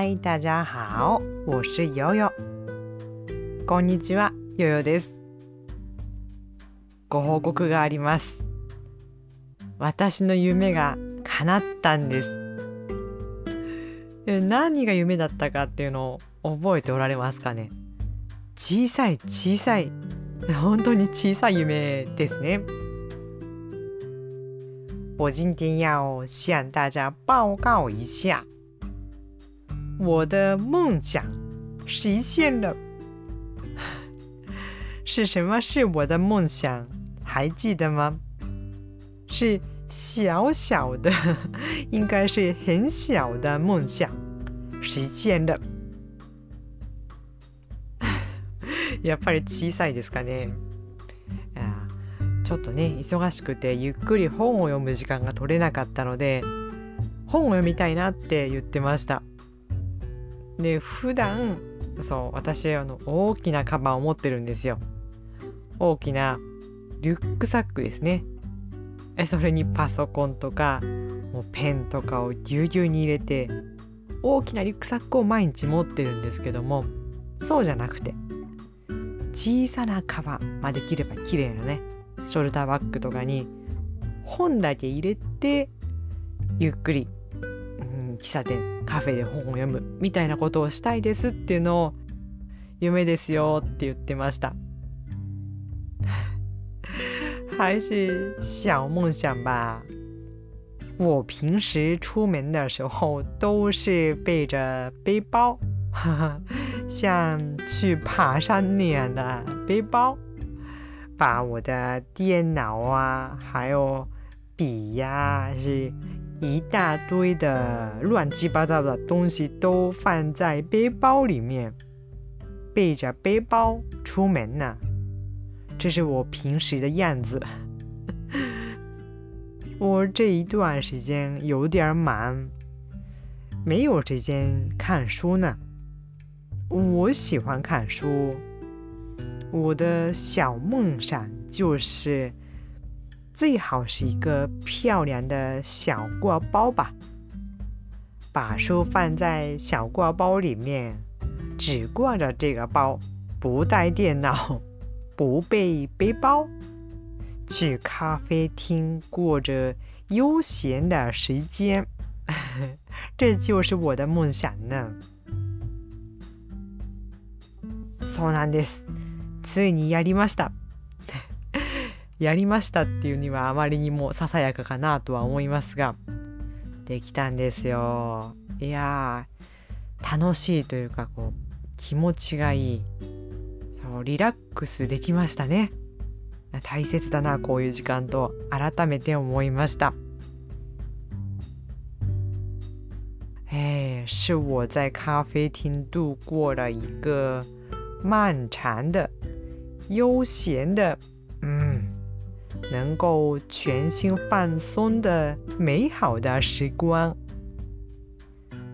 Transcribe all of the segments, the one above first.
嗨，大家好，我是悠悠。こんにちは、悠悠です。ご報告があります。私の夢が叶ったんです。何が夢だったかっていうのを覚えておられますかね小さい小さい本当に小さい夢ですね。我今天要向大家报告一下。我的梦想实现了，是什么？是我的梦想，还记得吗？是小小的，应该是很小的梦想实现了。やっぱり小さいですかね。ちょっとね忙しくてゆっくり本を読む時間が取れなかったので本を読みたいなって言ってました。で普段そう私あの大きなカバンを持ってるんですよ。大きなリュックサックですね。それにパソコンとかもうペンとかをぎゅうぎゅうに入れて大きなリュックサックを毎日持ってるんですけどもそうじゃなくて小さなカバン、まあ、できれば綺麗なね。ショルダーバッグとかに本だけ入れてゆっくり喫茶店カフェで本を読むみたいなことをしたいですっていうのを夢ですよって言ってました还是小梦想吧。我平时出门的时候都是背着背包，像去爬山那样的背包，把我的电脑啊，还有笔呀，是 一大堆的乱七八糟的东西都放在背包里面，背着背包出门呢。这是我平时的样子。我这一段时间有点忙，没有时间看书呢。我喜欢看书，我的小梦想就是。最好是一个漂亮的小挂包吧，把书放在小挂包里面，只挂着这个包，不带电脑，不背背包，去咖啡厅过着悠闲的时间，这就是我的梦想呢。そうなんです。ついにやりました。 やりましたっていうにはあまりにもささやかかなとは思いますができたんですよ。いや楽しいというかこう気持ちがいい。そうリラックスできましたね。大切だなこういう時間と。改めて思いました。哎，是我在咖啡厅度过了一个漫长的、悠闲的，能够全心放松的美好的时光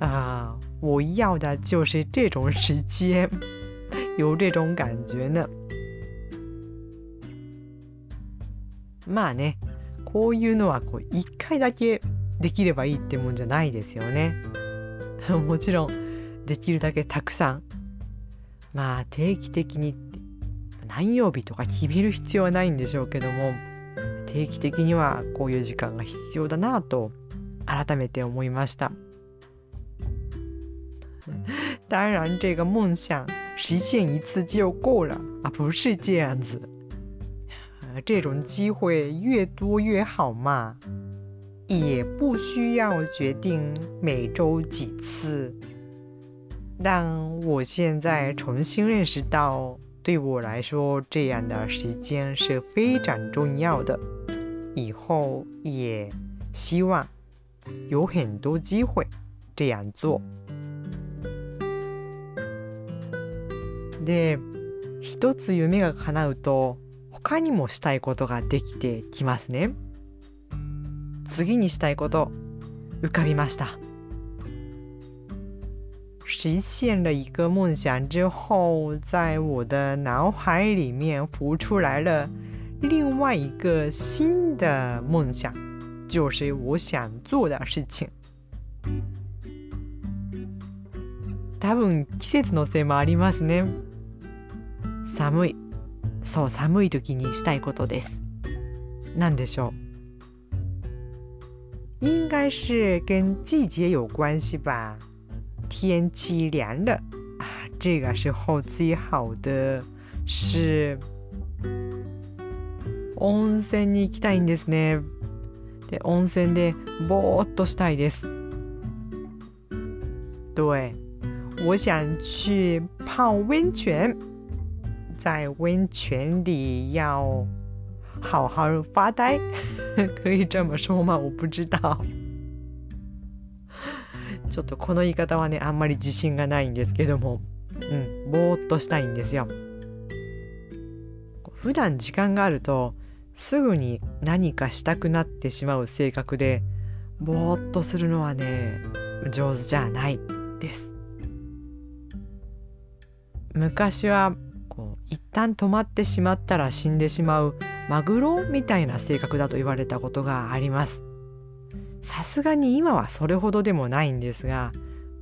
啊！我要的就是这种时间，有这种感觉呢。まあね、こういうのはこう一回だけできればいいってもんじゃないですよね。もちろんできるだけたくさん。まあ定期的に何曜日とか決める必要はないんでしょうけども。定期的にはこういう時間が必要だなと改めて思いました。当然，这个梦想实现一次就够了啊，不是这样子。这种机会越多越好嘛，也不需要决定每周几次。但我现在重新认识到，对我来说，这样的时间是非常重要的。 以后也希望有很多机会这样做。で、一つ夢が叶うと他にもしたいことができてきますね。次にしたいこと浮かびました。实现了一个梦想之后，在我的脑海里面浮出来了另外一个新的梦想，就是我想做的事情。多分季節のせいもありますね。寒い。そう寒い時にしたいことです。何でしょう？应该是跟季节有关系吧。天气凉了。啊这个时候最好的是温泉に行きたいんですね。で温泉でぼーっとしたいです。对。我想去泡温泉，在温泉里要。好好发呆，可以这么说吗？我不知道。ちょっとこの言い方はねあんまり自信がないんですけども、うん、ぼーっとしたいんですよ。普段時間があるとすぐに何かしたくなってしまう性格でぼーっとするのはね上手じゃないです。昔はこう一旦止まってしまったら死んでしまうマグロみたいな性格だと言われたことがありますさすがに今はそれほどでもないんですが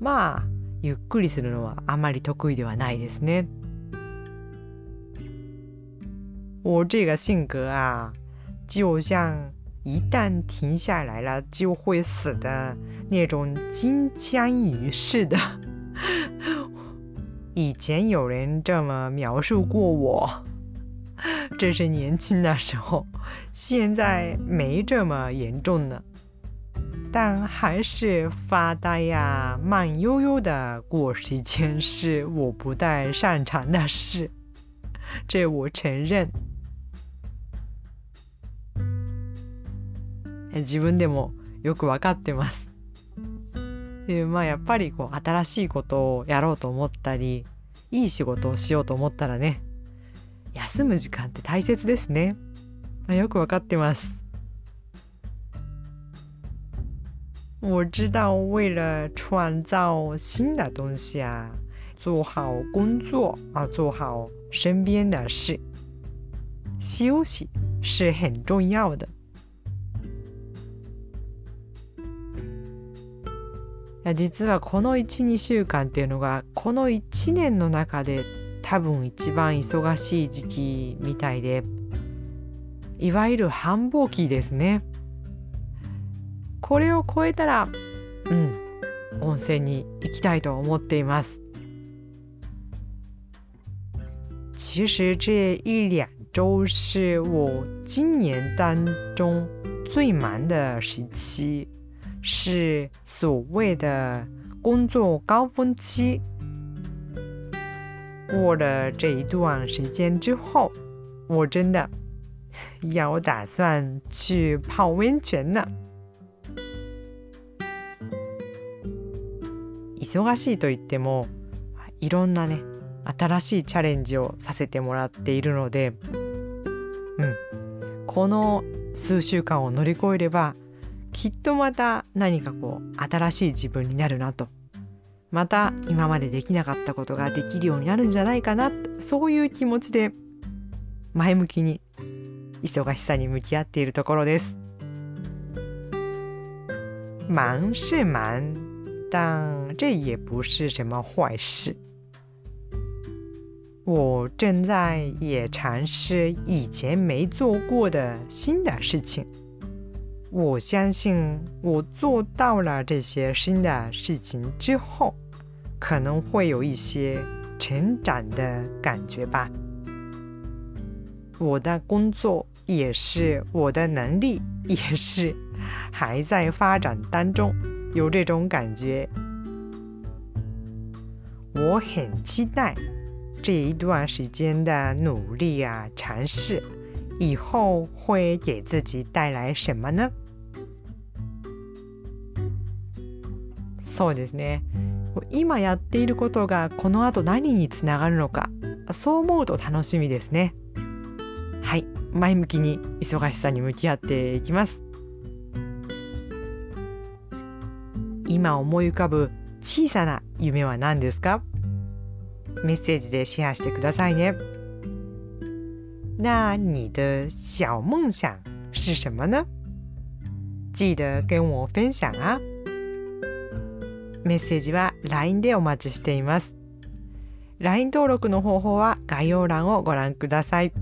まあゆっくりするのはあまり得意ではないですね我这个性格啊就像一旦停下来了就会死的那种金枪鱼似的以前有人这么描述过我，这是年轻的时候，现在没这么严重了，但还是发呆呀、慢悠悠的过时间是我不太擅长的事，这我承认。自分でもよくわかってます。でまあやっぱりこう新しいことをやろうと思ったりいい仕事をしようと思ったらね休む時間って大切ですね、まあ、よくわかってます。我知道为了创造新的东西啊做好工作啊做好身边的事。休息是很重要的。や実はこの12週間っていうのがこの1年の中で多分一番忙しい時期みたいでいわゆる繁忙期ですね。これを超えたらうん温泉に行きたいと思っています。其实这一两周是我今年当中最忙的时期。是所谓的工作高峰期。过了这一段时间之后，我真的要打算去泡温泉了。忙しいと言ってもいろんなね新しいチャレンジをさせてもらっているので、うん、この数週間を乗り越えればきっとまた何かこう新しい自分になるなとまた今までできなかったことができるようになるんじゃないかなそういう気持ちで前向きに忙しさに向き合っているところです。忙是忙，但这也不是什么坏事。我正在也尝试以前没做过的新的事情。我相信我做到了这些新的事情之后，可能会有一些成长的感觉吧。我的工作也是，我的能力也是还在发展当中，有这种感觉。我很期待这一段时间的努力啊，尝试以后会给自己带来什么呢？そうですね。今やっていることがこの後何につながるのかそう思うと楽しみですね。はい。前向きに忙しさに向き合っていきます。今思い浮かぶ小さな夢は何ですか？メッセージでシェアしてくださいね。那你的小梦想是什么呢？记得跟我分享啊！メッセージは LINE でお待ちしています。LINE 登録の方法は概要欄をご覧ください。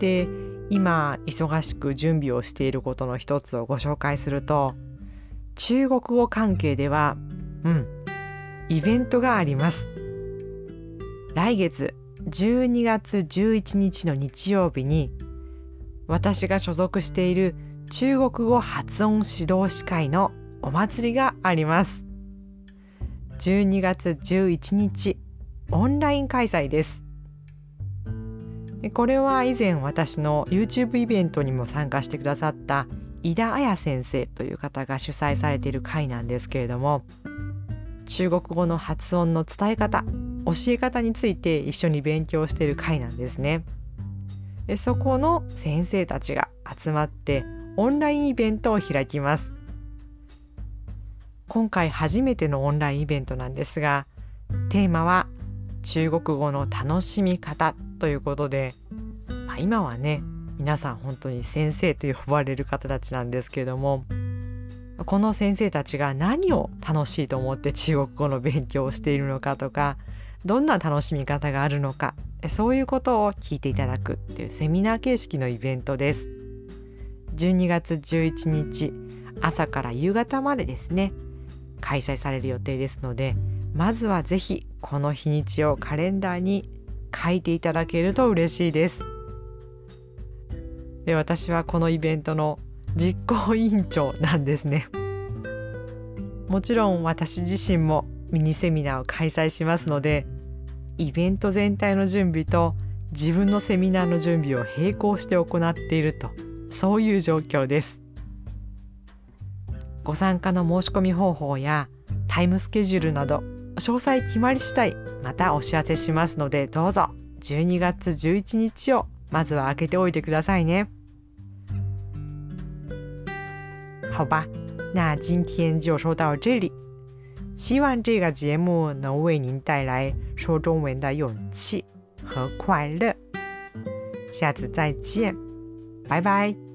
で今忙しく準備をしていることの一つをご紹介すると中国語関係ではうんイベントがあります。来月12月11日の日曜日に私が所属している中国語発音指導士会のお祭りがあります。12月11日オンライン開催です。これは以前私の YouTube イベントにも参加してくださった井田彩先生という方が主催されている会なんですけれども中国語の発音の伝え方教え方について一緒に勉強している会なんですね。でそこの先生たちが集まってオンラインイベントを開きます。今回初めてのオンラインイベントなんですがテーマは中国語の楽しみ方ということで、まあ、今はね皆さん本当に先生と呼ばれる方たちなんですけれどもこの先生たちが何を楽しいと思って中国語の勉強をしているのかとかどんな楽しみ方があるのかそういうことを聞いていただくっていうセミナー形式のイベントです。12月11日朝から夕方までですね開催される予定ですのでまずはぜひこの日にちをカレンダーに書いていただけると嬉しいです。で私はこのイベントの実行委員長なんですね。もちろん私自身もミニセミナーを開催しますのでイベント全体の準備と自分のセミナーの準備を並行して行っているとそういう状況ですご参加の申し込み方法やタイムスケジュールなど詳細決まり次第またお知らせしますのでどうぞ12月11日をまずは開けておいてくださいね。好吧，那今天就说到这里。希望这个节目能为您带来说中文的勇气和快乐。下次再见，拜拜。